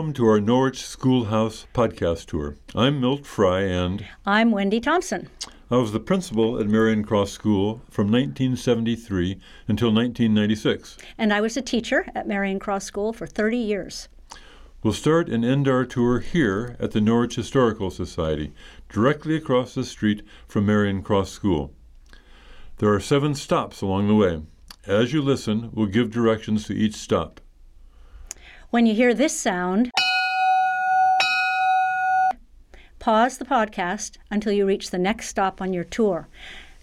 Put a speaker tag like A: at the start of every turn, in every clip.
A: Welcome to our Norwich Schoolhouse podcast tour. I'm Milt Fry, and
B: I'm Wendy Thompson.
A: I was the principal at Marion Cross School from 1973 until 1996.
B: And I was a teacher at Marion Cross School for 30 years.
A: We'll start and end our tour here at the Norwich Historical Society, directly across the street from Marion Cross School. There are seven stops along the way. As you listen, we'll give directions to each stop.
B: When you hear this sound, pause the podcast until you reach the next stop on your tour.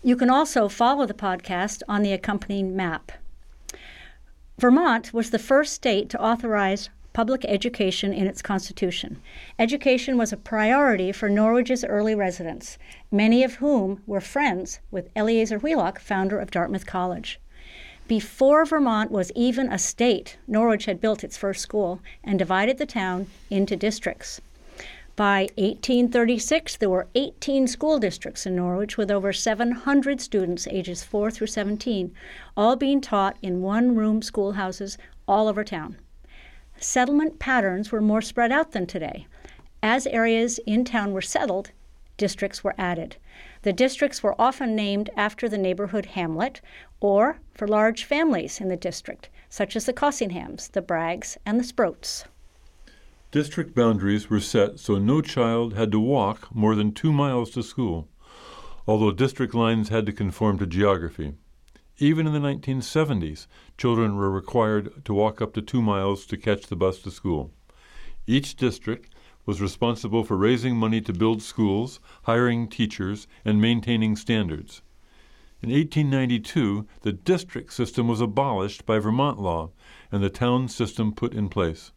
B: You can also follow the podcast on the accompanying map. Vermont was the first state to authorize public education in its constitution. Education was a priority for Norwich's early residents, many of whom were friends with Eleazar Wheelock, founder of Dartmouth College. Before Vermont was even a state, Norwich had built its first school and divided the town into districts. By 1836, there were 18 school districts in Norwich with over 700 students ages 4 through 17, all being taught in one room schoolhouses all over town. Settlement patterns were more spread out than today. As areas in town were settled, districts were added. The districts were often named after the neighborhood hamlet or for large families in the district, such as the Cossinghams, the Braggs, and the Sproats.
A: District boundaries were set so no child had to walk more than two miles to school, although district lines had to conform to geography. Even in the 1970s, children were required to walk up to two miles to catch the bus to school. Each district was responsible for raising money to build schools, hiring teachers, and maintaining standards. In 1892, the district system was abolished by Vermont law and the town system put in place.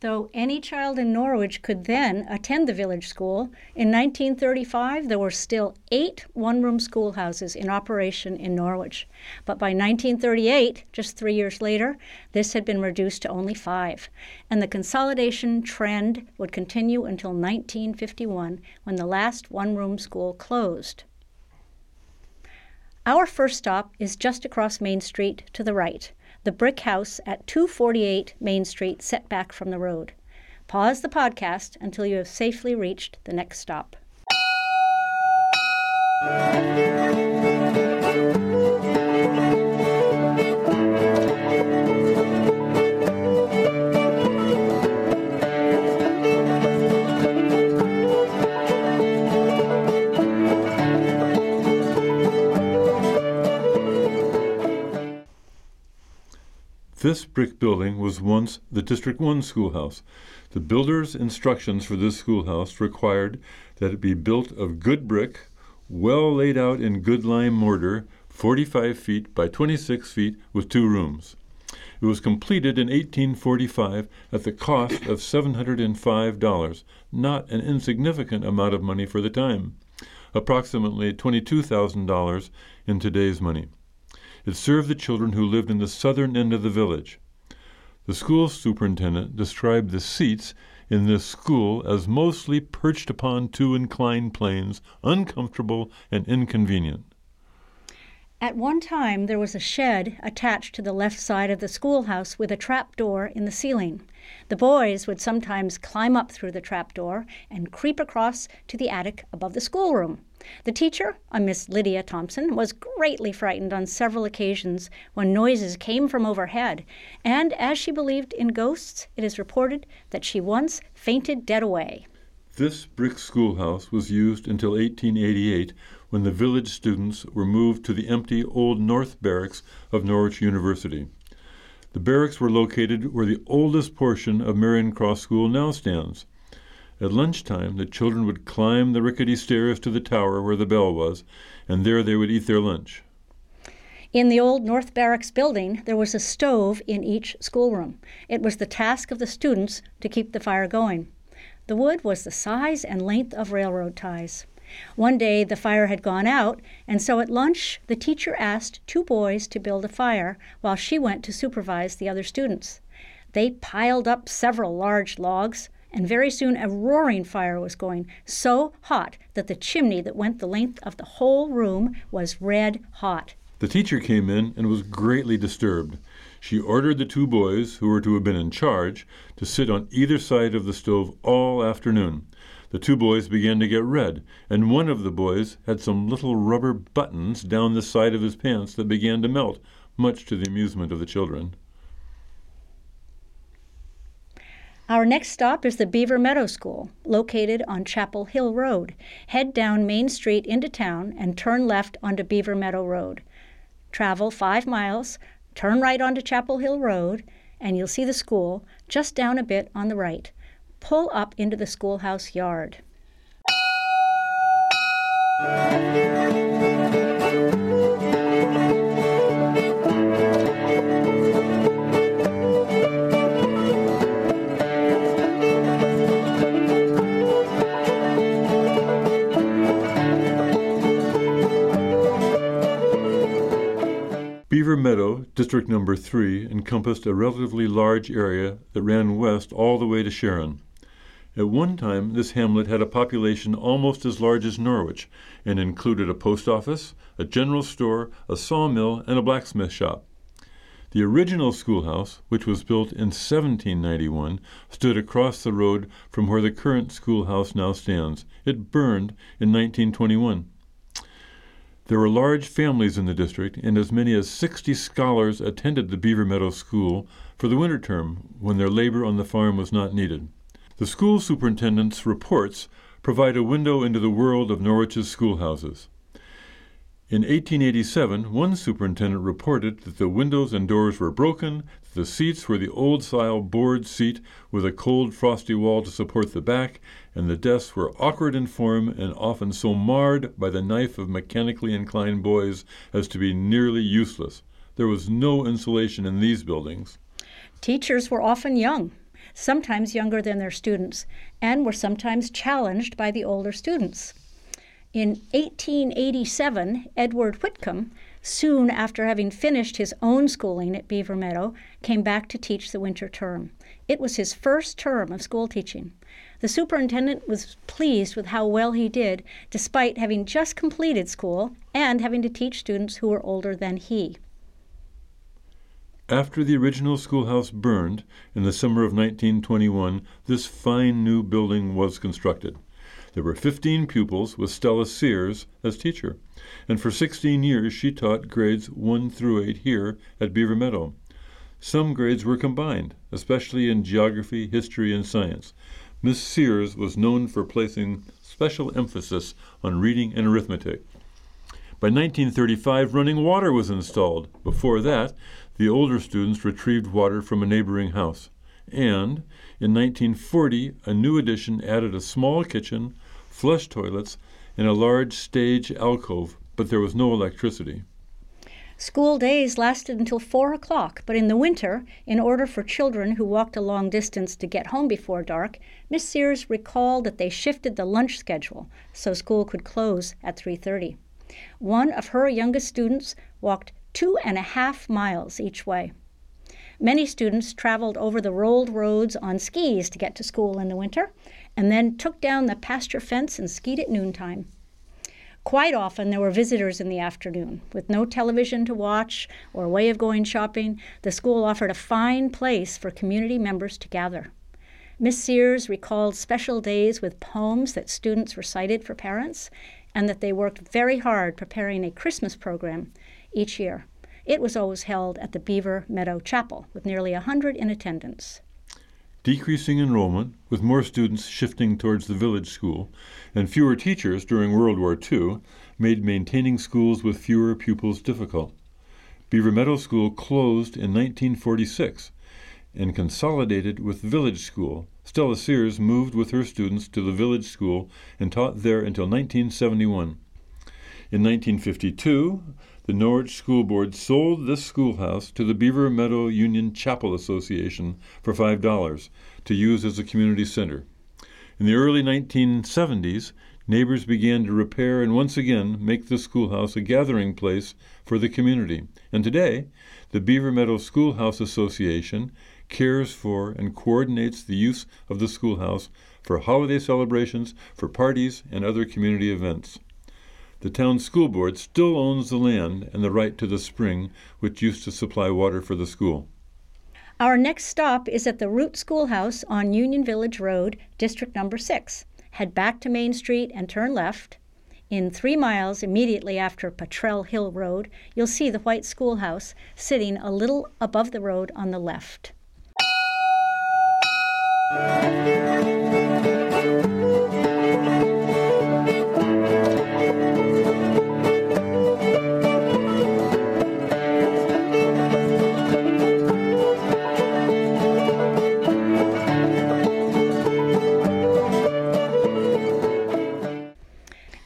B: Though any child in Norwich could then attend the village school, in 1935 there were still eight one room schoolhouses in operation in Norwich. But by 1938, just three years later, this had been reduced to only five. And the consolidation trend would continue until 1951 when the last one room school closed. Our first stop is just across Main Street to the right the brick house at 248 Main Street, set back from the road. Pause the podcast until you have safely reached the next stop.
A: This brick building was once the District 1 schoolhouse. The builder's instructions for this schoolhouse required that it be built of good brick, well laid out in good lime mortar, 45 feet by 26 feet, with two rooms. It was completed in 1845 at the cost of $705, not an insignificant amount of money for the time, approximately $22,000 in today's money. It served the children who lived in the southern end of the village. The school superintendent described the seats in this school as mostly perched upon two inclined planes, uncomfortable and inconvenient.
B: At one time, there was a shed attached to the left side of the schoolhouse with a trap door in the ceiling. The boys would sometimes climb up through the trap door and creep across to the attic above the schoolroom. The teacher, a Miss Lydia Thompson, was greatly frightened on several occasions when noises came from overhead, and as she believed in ghosts, it is reported that she once fainted dead away.
A: This brick schoolhouse was used until 1888 when the village students were moved to the empty Old North Barracks of Norwich University. The barracks were located where the oldest portion of Marion Cross School now stands. At lunchtime, the children would climb the rickety stairs to the tower where the bell was, and there they would eat their lunch.
B: In the old North Barracks building, there was a stove in each schoolroom. It was the task of the students to keep the fire going. The wood was the size and length of railroad ties. One day the fire had gone out, and so at lunch the teacher asked two boys to build a fire while she went to supervise the other students. They piled up several large logs, and very soon a roaring fire was going, so hot that the chimney that went the length of the whole room was red hot.
A: The teacher came in and was greatly disturbed. She ordered the two boys, who were to have been in charge, to sit on either side of the stove all afternoon. The two boys began to get red, and one of the boys had some little rubber buttons down the side of his pants that began to melt, much to the amusement of the children.
B: Our next stop is the Beaver Meadow School, located on Chapel Hill Road. Head down Main Street into town and turn left onto Beaver Meadow Road. Travel five miles, turn right onto Chapel Hill Road, and you'll see the school just down a bit on the right. Pull up into the schoolhouse yard.
A: Meadow, District Number 3, encompassed a relatively large area that ran west all the way to Sharon. At one time, this hamlet had a population almost as large as Norwich and included a post office, a general store, a sawmill, and a blacksmith shop. The original schoolhouse, which was built in 1791, stood across the road from where the current schoolhouse now stands. It burned in 1921. There were large families in the district, and as many as 60 scholars attended the Beaver Meadow School for the winter term when their labor on the farm was not needed. The school superintendent's reports provide a window into the world of Norwich's schoolhouses. In 1887, one superintendent reported that the windows and doors were broken, that the seats were the old style board seat with a cold, frosty wall to support the back, and the desks were awkward in form and often so marred by the knife of mechanically inclined boys as to be nearly useless. There was no insulation in these buildings.
B: Teachers were often young, sometimes younger than their students, and were sometimes challenged by the older students. In 1887, Edward Whitcomb, soon after having finished his own schooling at Beaver Meadow, came back to teach the winter term. It was his first term of school teaching. The superintendent was pleased with how well he did, despite having just completed school and having to teach students who were older than he.
A: After the original schoolhouse burned in the summer of 1921, this fine new building was constructed. There were 15 pupils, with Stella Sears as teacher, and for 16 years she taught grades 1 through 8 here at Beaver Meadow. Some grades were combined, especially in geography, history, and science. Miss Sears was known for placing special emphasis on reading and arithmetic. By 1935, running water was installed. Before that, the older students retrieved water from a neighboring house. And in 1940, a new addition added a small kitchen, flush toilets, and a large stage alcove, but there was no electricity.
B: School days lasted until four o'clock, but in the winter, in order for children who walked a long distance to get home before dark, Miss Sears recalled that they shifted the lunch schedule so school could close at 3:30. One of her youngest students walked two and a half miles each way. Many students traveled over the rolled roads on skis to get to school in the winter, and then took down the pasture fence and skied at noontime. Quite often there were visitors in the afternoon. With no television to watch or a way of going shopping, the school offered a fine place for community members to gather. Miss Sears recalled special days with poems that students recited for parents, and that they worked very hard preparing a Christmas program each year. It was always held at the Beaver Meadow Chapel, with nearly a hundred in attendance.
A: Decreasing enrollment, with more students shifting towards the village school, and fewer teachers during World War II, made maintaining schools with fewer pupils difficult. Beaver Meadow School closed in 1946 and consolidated with Village School. Stella Sears moved with her students to the Village School and taught there until 1971. In 1952, the Norwich School Board sold this schoolhouse to the Beaver Meadow Union Chapel Association for $5 to use as a community center. In the early 1970s, neighbors began to repair and once again make the schoolhouse a gathering place for the community. And today, the Beaver Meadow Schoolhouse Association cares for and coordinates the use of the schoolhouse for holiday celebrations, for parties, and other community events. The town school board still owns the land and the right to the spring which used to supply water for the school.
B: Our next stop is at the Root Schoolhouse on Union Village Road, District Number 6. Head back to Main Street and turn left. In three miles immediately after Patrell Hill Road, you'll see the white schoolhouse sitting a little above the road on the left.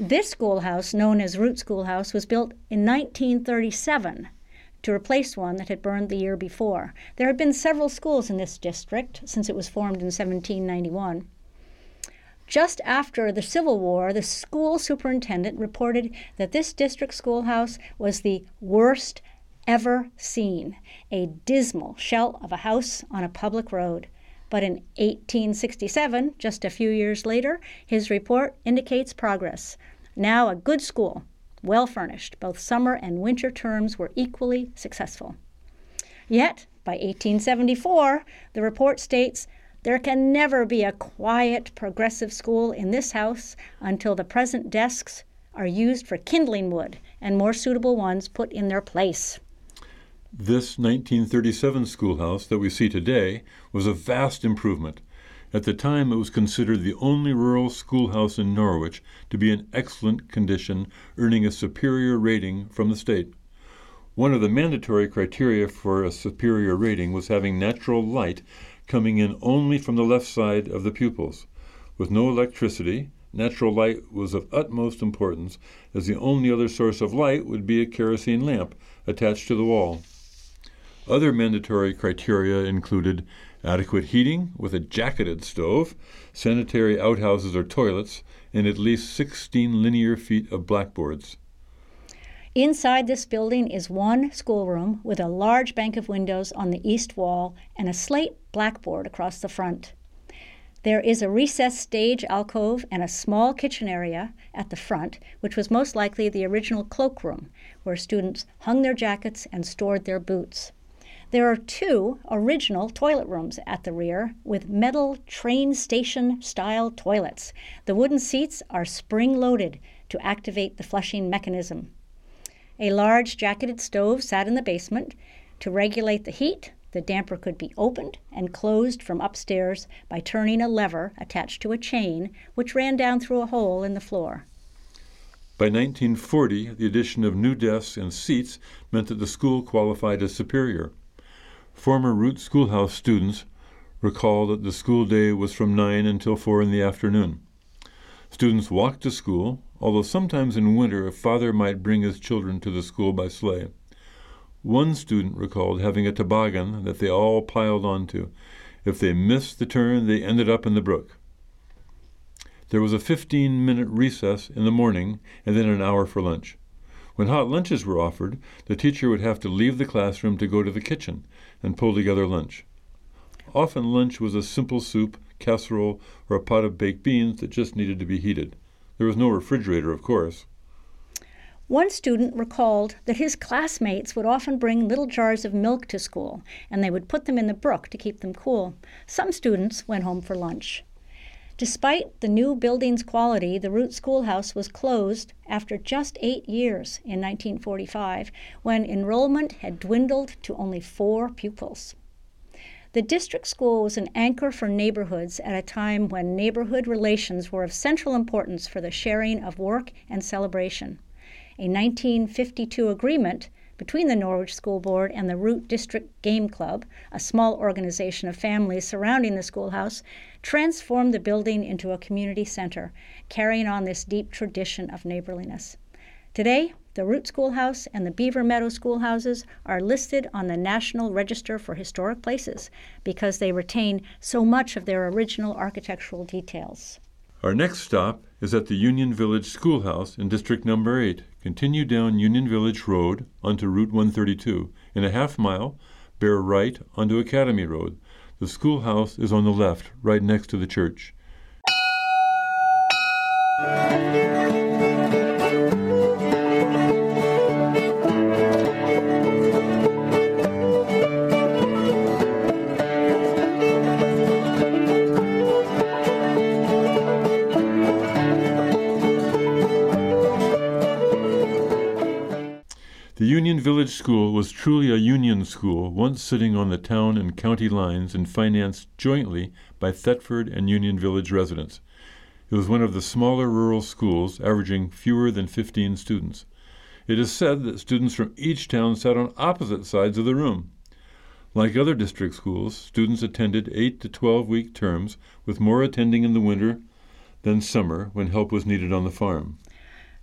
B: This schoolhouse, known as Root Schoolhouse, was built in 1937 to replace one that had burned the year before. There had been several schools in this district since it was formed in 1791. Just after the Civil War, the school superintendent reported that this district schoolhouse was the worst ever seen, a dismal shell of a house on a public road. But in 1867, just a few years later, his report indicates progress. Now a good school, well furnished, both summer and winter terms were equally successful. Yet, by 1874, the report states there can never be a quiet, progressive school in this house until the present desks are used for kindling wood and more suitable ones put in their place.
A: This 1937 schoolhouse that we see today was a vast improvement. At the time, it was considered the only rural schoolhouse in Norwich to be in excellent condition, earning a superior rating from the state. One of the mandatory criteria for a superior rating was having natural light coming in only from the left side of the pupils. With no electricity, natural light was of utmost importance, as the only other source of light would be a kerosene lamp attached to the wall. Other mandatory criteria included adequate heating with a jacketed stove, sanitary outhouses or toilets, and at least 16 linear feet of blackboards.
B: Inside this building is one schoolroom with a large bank of windows on the east wall and a slate blackboard across the front. There is a recessed stage alcove and a small kitchen area at the front, which was most likely the original cloakroom, where students hung their jackets and stored their boots. There are two original toilet rooms at the rear with metal train station style toilets. The wooden seats are spring loaded to activate the flushing mechanism. A large jacketed stove sat in the basement. To regulate the heat, the damper could be opened and closed from upstairs by turning a lever attached to a chain which ran down through a hole in the floor.
A: By 1940, the addition of new desks and seats meant that the school qualified as superior. Former Root Schoolhouse students recall that the school day was from 9 until 4 in the afternoon. Students walked to school, although sometimes in winter a father might bring his children to the school by sleigh. One student recalled having a toboggan that they all piled onto. If they missed the turn, they ended up in the brook. There was a 15 minute recess in the morning and then an hour for lunch. When hot lunches were offered, the teacher would have to leave the classroom to go to the kitchen and pull together lunch. Often lunch was a simple soup, casserole, or a pot of baked beans that just needed to be heated. There was no refrigerator, of course.
B: One student recalled that his classmates would often bring little jars of milk to school, and they would put them in the brook to keep them cool. Some students went home for lunch. Despite the new building's quality, the Root Schoolhouse was closed after just eight years in 1945 when enrollment had dwindled to only four pupils. The district school was an anchor for neighborhoods at a time when neighborhood relations were of central importance for the sharing of work and celebration. A 1952 agreement between the Norwich School Board and the Root District Game Club, a small organization of families surrounding the schoolhouse, transformed the building into a community center, carrying on this deep tradition of neighborliness. Today, the Root Schoolhouse and the Beaver Meadow Schoolhouses are listed on the National Register for Historic Places because they retain so much of their original architectural details.
A: Our next stop is at the Union Village Schoolhouse in District Number 8. Continue down Union Village Road onto Route 132. In a half mile, bear right onto Academy Road. The schoolhouse is on the left, right next to the church. Village School was truly a union school, once sitting on the town and county lines and financed jointly by Thetford and Union Village residents. It was one of the smaller rural schools, averaging fewer than 15 students. It is said that students from each town sat on opposite sides of the room. Like other district schools, students attended 8 to 12 week terms, with more attending in the winter than summer when help was needed on the farm.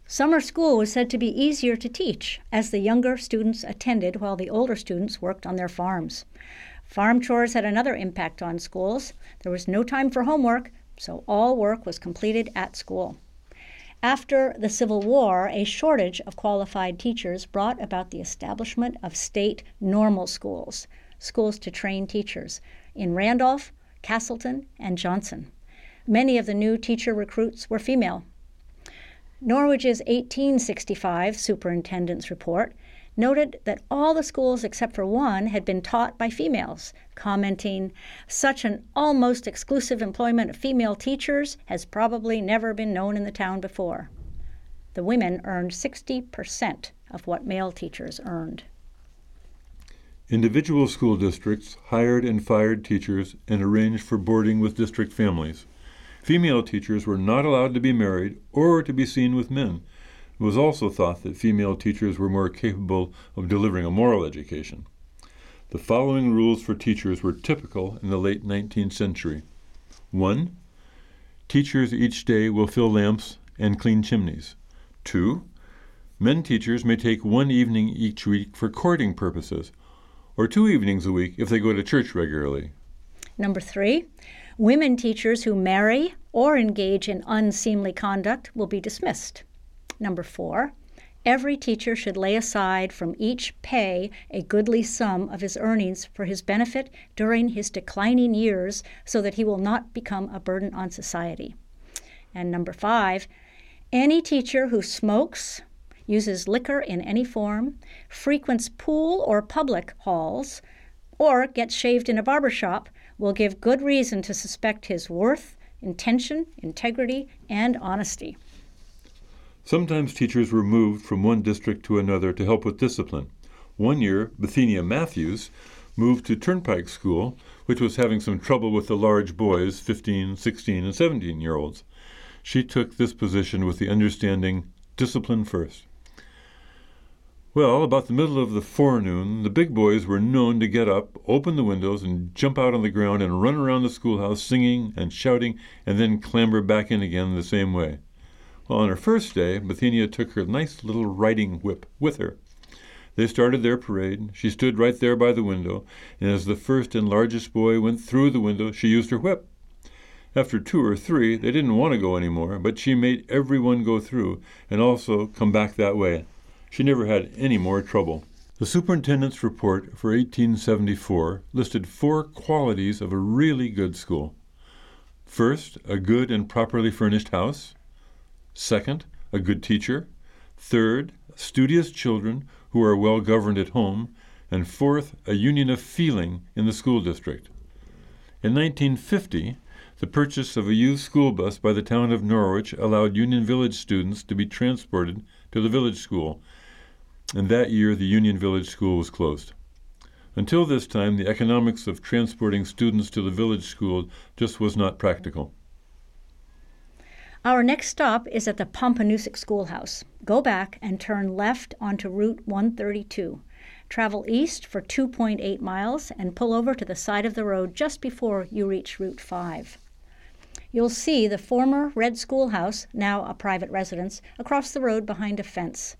B: Summer school was said to be easier to teach, as the younger students attended while the older students worked on their farms. Farm chores had another impact on schools. There was no time for homework, so all work was completed at school. After the Civil War, a shortage of qualified teachers brought about the establishment of state normal schools, schools to train teachers, in Randolph, Castleton, and Johnson. Many of the new teacher recruits were female. Norwich's 1865 superintendent's report noted that all the schools except for one had been taught by females, commenting, Such an almost exclusive employment of female teachers has probably never been known in the town before. The women earned 60% of what male teachers earned.
A: Individual school districts hired and fired teachers and arranged for boarding with district families. Female teachers were not allowed to be married or to be seen with men. It was also thought that female teachers were more capable of delivering a moral education. The following rules for teachers were typical in the late 19th century 1. Teachers each day will fill lamps and clean chimneys. 2. Men teachers may take one evening each week for courting purposes, or two evenings a week if they go to church regularly.
B: Number three, Women teachers who marry or engage in unseemly conduct will be dismissed. Number four, every teacher should lay aside from each pay a goodly sum of his earnings for his benefit during his declining years so that he will not become a burden on society. And number five, any teacher who smokes, uses liquor in any form, frequents pool or public halls, or gets shaved in a barber shop will give good reason to suspect his worth, intention, integrity, and honesty.
A: Sometimes teachers were moved from one district to another to help with discipline. One year, Bethania Matthews moved to Turnpike School, which was having some trouble with the large boys, 15, 16, and 17 year olds. She took this position with the understanding discipline first. Well, about the middle of the forenoon, the big boys were known to get up, open the windows, and jump out on the ground and run around the schoolhouse singing and shouting, and then clamber back in again the same way. Well, on her first day, Bethania took her nice little riding whip with her. They started their parade. She stood right there by the window, and as the first and largest boy went through the window, she used her whip. After two or three, they didn't want to go any more, but she made every one go through and also come back that way. She never had any more trouble. The superintendent's report for 1874 listed four qualities of a really good school. First, a good and properly furnished house. Second, a good teacher. Third, studious children who are well governed at home. And fourth, a union of feeling in the school district. In 1950, the purchase of a youth school bus by the town of Norwich allowed Union Village students to be transported to the village school and that year the Union Village School was closed. Until this time, the economics of transporting students to the village school just was not practical.
B: Our next stop is at the Pompanoosuc Schoolhouse. Go back and turn left onto Route 132. Travel east for 2.8 miles and pull over to the side of the road just before you reach Route 5. You'll see the former red schoolhouse, now a private residence, across the road behind a fence.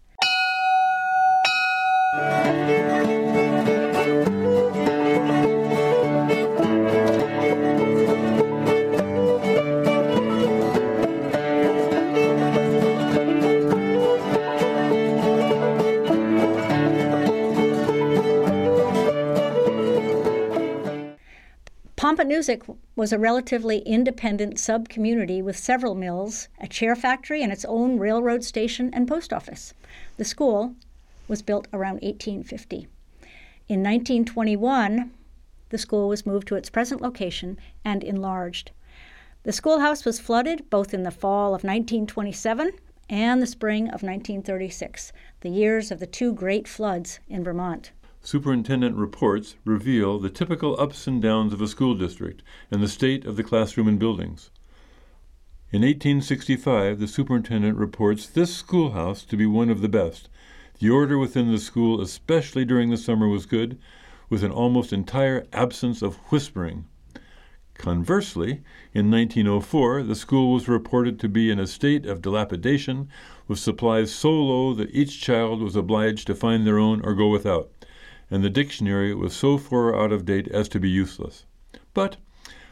B: Pompanoosuc was a relatively independent sub community with several mills, a chair factory, and its own railroad station and post office. The school, was built around 1850. In 1921, the school was moved to its present location and enlarged. The schoolhouse was flooded both in the fall of 1927 and the spring of 1936, the years of the two great floods in Vermont.
A: Superintendent reports reveal the typical ups and downs of a school district and the state of the classroom and buildings. In 1865, the superintendent reports this schoolhouse to be one of the best. The order within the school, especially during the summer, was good, with an almost entire absence of whispering. Conversely, in 1904, the school was reported to be in a state of dilapidation, with supplies so low that each child was obliged to find their own or go without and the dictionary was so far out of date as to be useless. But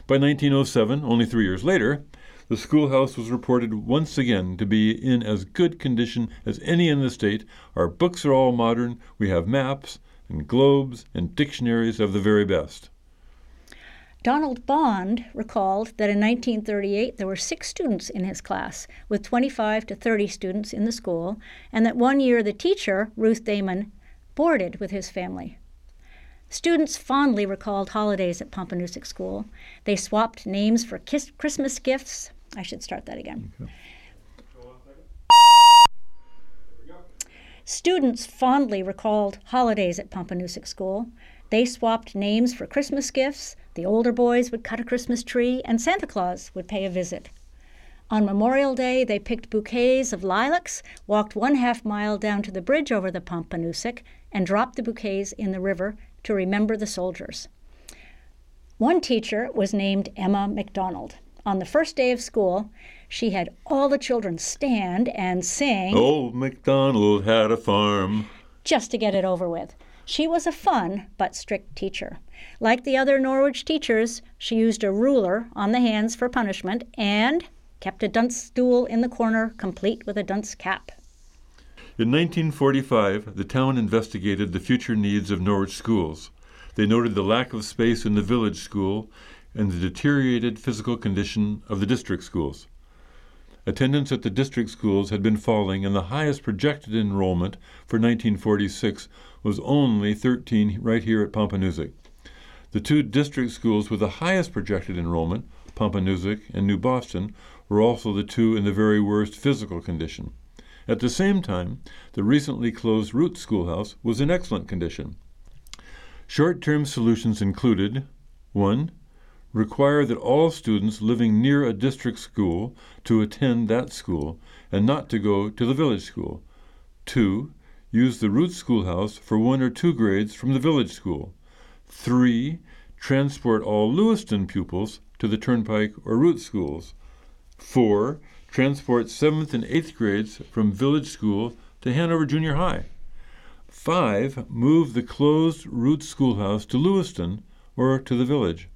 A: by 1907, only three years later, the schoolhouse was reported once again to be in as good condition as any in the state. Our books are all modern. We have maps and globes and dictionaries of the very best.
B: Donald Bond recalled that in 1938 there were six students in his class, with 25 to 30 students in the school, and that one year the teacher, Ruth Damon, boarded with his family. Students fondly recalled holidays at Pompanoosuc School. They swapped names for kiss- Christmas gifts. I should start that again. Okay. Students fondly recalled holidays at Pompanoosuc School. They swapped names for Christmas gifts. The older boys would cut a Christmas tree, and Santa Claus would pay a visit. On Memorial Day, they picked bouquets of lilacs, walked one half mile down to the bridge over the Pompanoosuc, and dropped the bouquets in the river to remember the soldiers. One teacher was named Emma McDonald. On the first day of school, she had all the children stand and sing
A: Old MacDonald had a farm
B: just to get it over with. She was a fun but strict teacher. Like the other Norwich teachers, she used a ruler on the hands for punishment and kept a dunce stool in the corner complete with a dunce cap.
A: In 1945, the town investigated the future needs of Norwich schools. They noted the lack of space in the village school and the deteriorated physical condition of the district schools. Attendance at the district schools had been falling, and the highest projected enrollment for 1946 was only 13 right here at Pompanoosuc. The two district schools with the highest projected enrollment, Pompanoosuc and New Boston, were also the two in the very worst physical condition. At the same time, the recently closed Root Schoolhouse was in excellent condition. Short term solutions included 1. Require that all students living near a district school to attend that school and not to go to the village school. 2. Use the Root Schoolhouse for one or two grades from the village school. 3. Transport all Lewiston pupils to the Turnpike or Root schools. 4 transport 7th and 8th grades from village school to Hanover Junior High. 5. Move the closed Root Schoolhouse to Lewiston or to the village.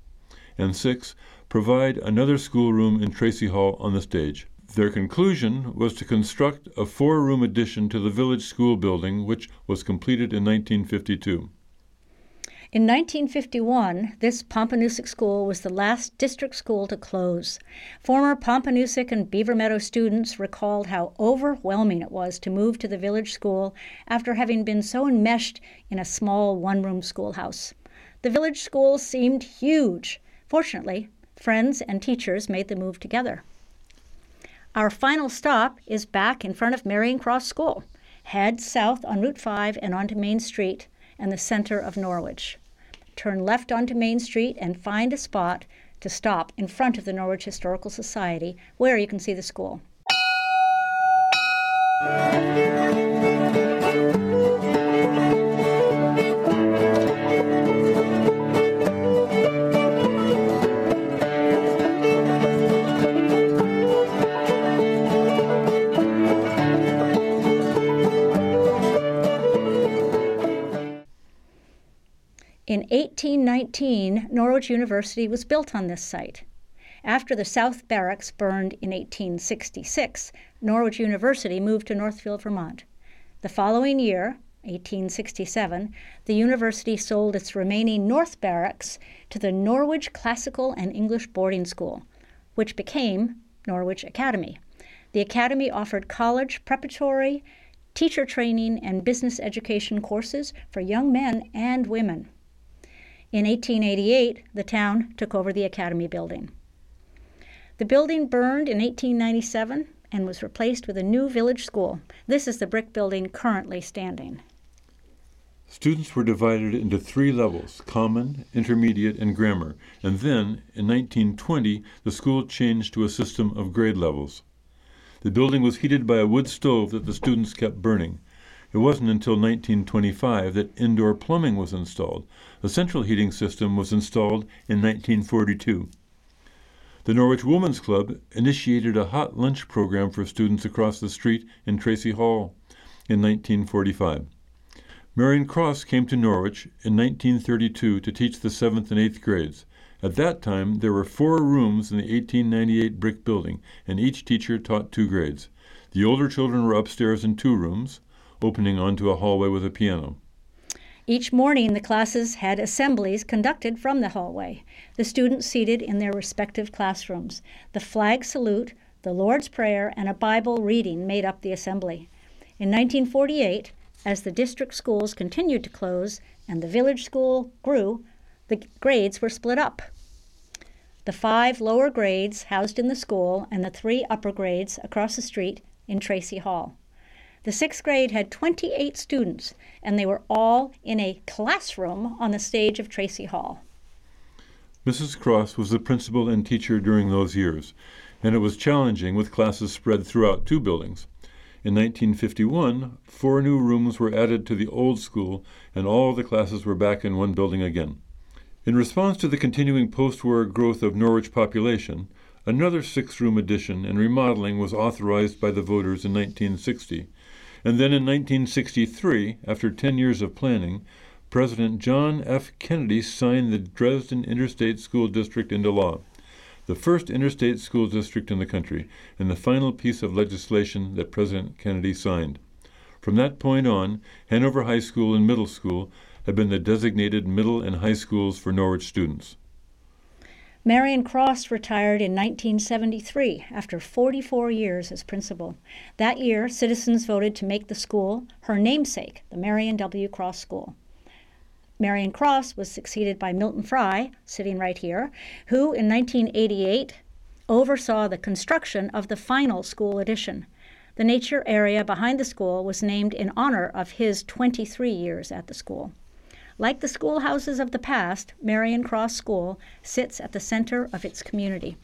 A: And 6. Provide another schoolroom in Tracy Hall on the stage. Their conclusion was to construct a four room addition to the village school building, which was completed in 1952.
B: In 1951, this Pompanoosuc School was the last district school to close. Former Pompanoosuc and Beaver Meadow students recalled how overwhelming it was to move to the village school after having been so enmeshed in a small one room schoolhouse. The village school seemed huge. Fortunately, friends and teachers made the move together. Our final stop is back in front of Marion Cross School. Head south on Route 5 and onto Main Street and the center of Norwich. Turn left onto Main Street and find a spot to stop in front of the Norwich Historical Society where you can see the school. Norwich University was built on this site. After the South Barracks burned in 1866, Norwich University moved to Northfield, Vermont. The following year, 1867, the university sold its remaining North Barracks to the Norwich Classical and English Boarding School, which became Norwich Academy. The academy offered college, preparatory, teacher training, and business education courses for young men and women. In 1888, the town took over the Academy building. The building burned in 1897, and was replaced with a new village school. This is the brick building currently standing.
A: Students were divided into three levels common, intermediate, and grammar, and then, in 1920, the school changed to a system of grade levels. The building was heated by a wood stove that the students kept burning. It wasn't until 1925 that indoor plumbing was installed. A central heating system was installed in 1942. The Norwich Women's Club initiated a hot lunch program for students across the street in Tracy Hall in 1945. Marion Cross came to Norwich in 1932 to teach the seventh and eighth grades. At that time, there were four rooms in the 1898 brick building, and each teacher taught two grades. The older children were upstairs in two rooms, opening onto a hallway with a piano.
B: Each morning, the classes had assemblies conducted from the hallway, the students seated in their respective classrooms. The flag salute, the Lord's Prayer, and a Bible reading made up the assembly. In 1948, as the district schools continued to close and the village school grew, the grades were split up. The five lower grades housed in the school and the three upper grades across the street in Tracy Hall. The sixth grade had 28 students, and they were all in a classroom on the stage of Tracy Hall.
A: Mrs. Cross was the principal and teacher during those years, and it was challenging with classes spread throughout two buildings. In 1951, four new rooms were added to the old school, and all the classes were back in one building again. In response to the continuing post war growth of Norwich population, another six room addition and remodeling was authorized by the voters in 1960. And then in 1963, after 10 years of planning, President John F. Kennedy signed the Dresden Interstate School District into law the first interstate school district in the country, and the final piece of legislation that President Kennedy signed. From that point on, Hanover High School and Middle School have been the designated middle and high schools for Norwich students.
B: Marion Cross retired in 1973 after 44 years as principal. That year, citizens voted to make the school her namesake, the Marion W. Cross School. Marion Cross was succeeded by Milton Fry, sitting right here, who in 1988 oversaw the construction of the final school addition. The nature area behind the school was named in honor of his 23 years at the school. Like the schoolhouses of the past, Marion Cross School sits at the center of its community.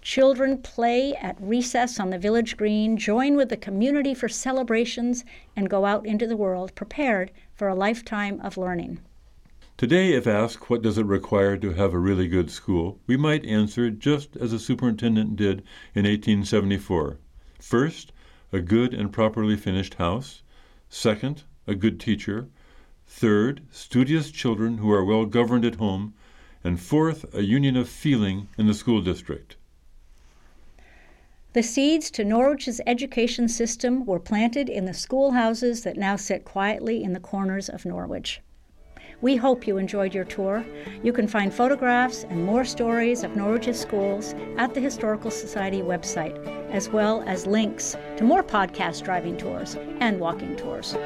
B: Children play at recess on the village green, join with the community for celebrations, and go out into the world prepared for a lifetime of learning.
A: Today, if asked what does it require to have a really good school, we might answer just as a superintendent did in 1874. First, a good and properly finished house. Second, a good teacher. Third, studious children who are well governed at home. And fourth, a union of feeling in the school district.
B: The seeds to Norwich's education system were planted in the schoolhouses that now sit quietly in the corners of Norwich. We hope you enjoyed your tour. You can find photographs and more stories of Norwich's schools at the Historical Society website, as well as links to more podcast driving tours and walking tours.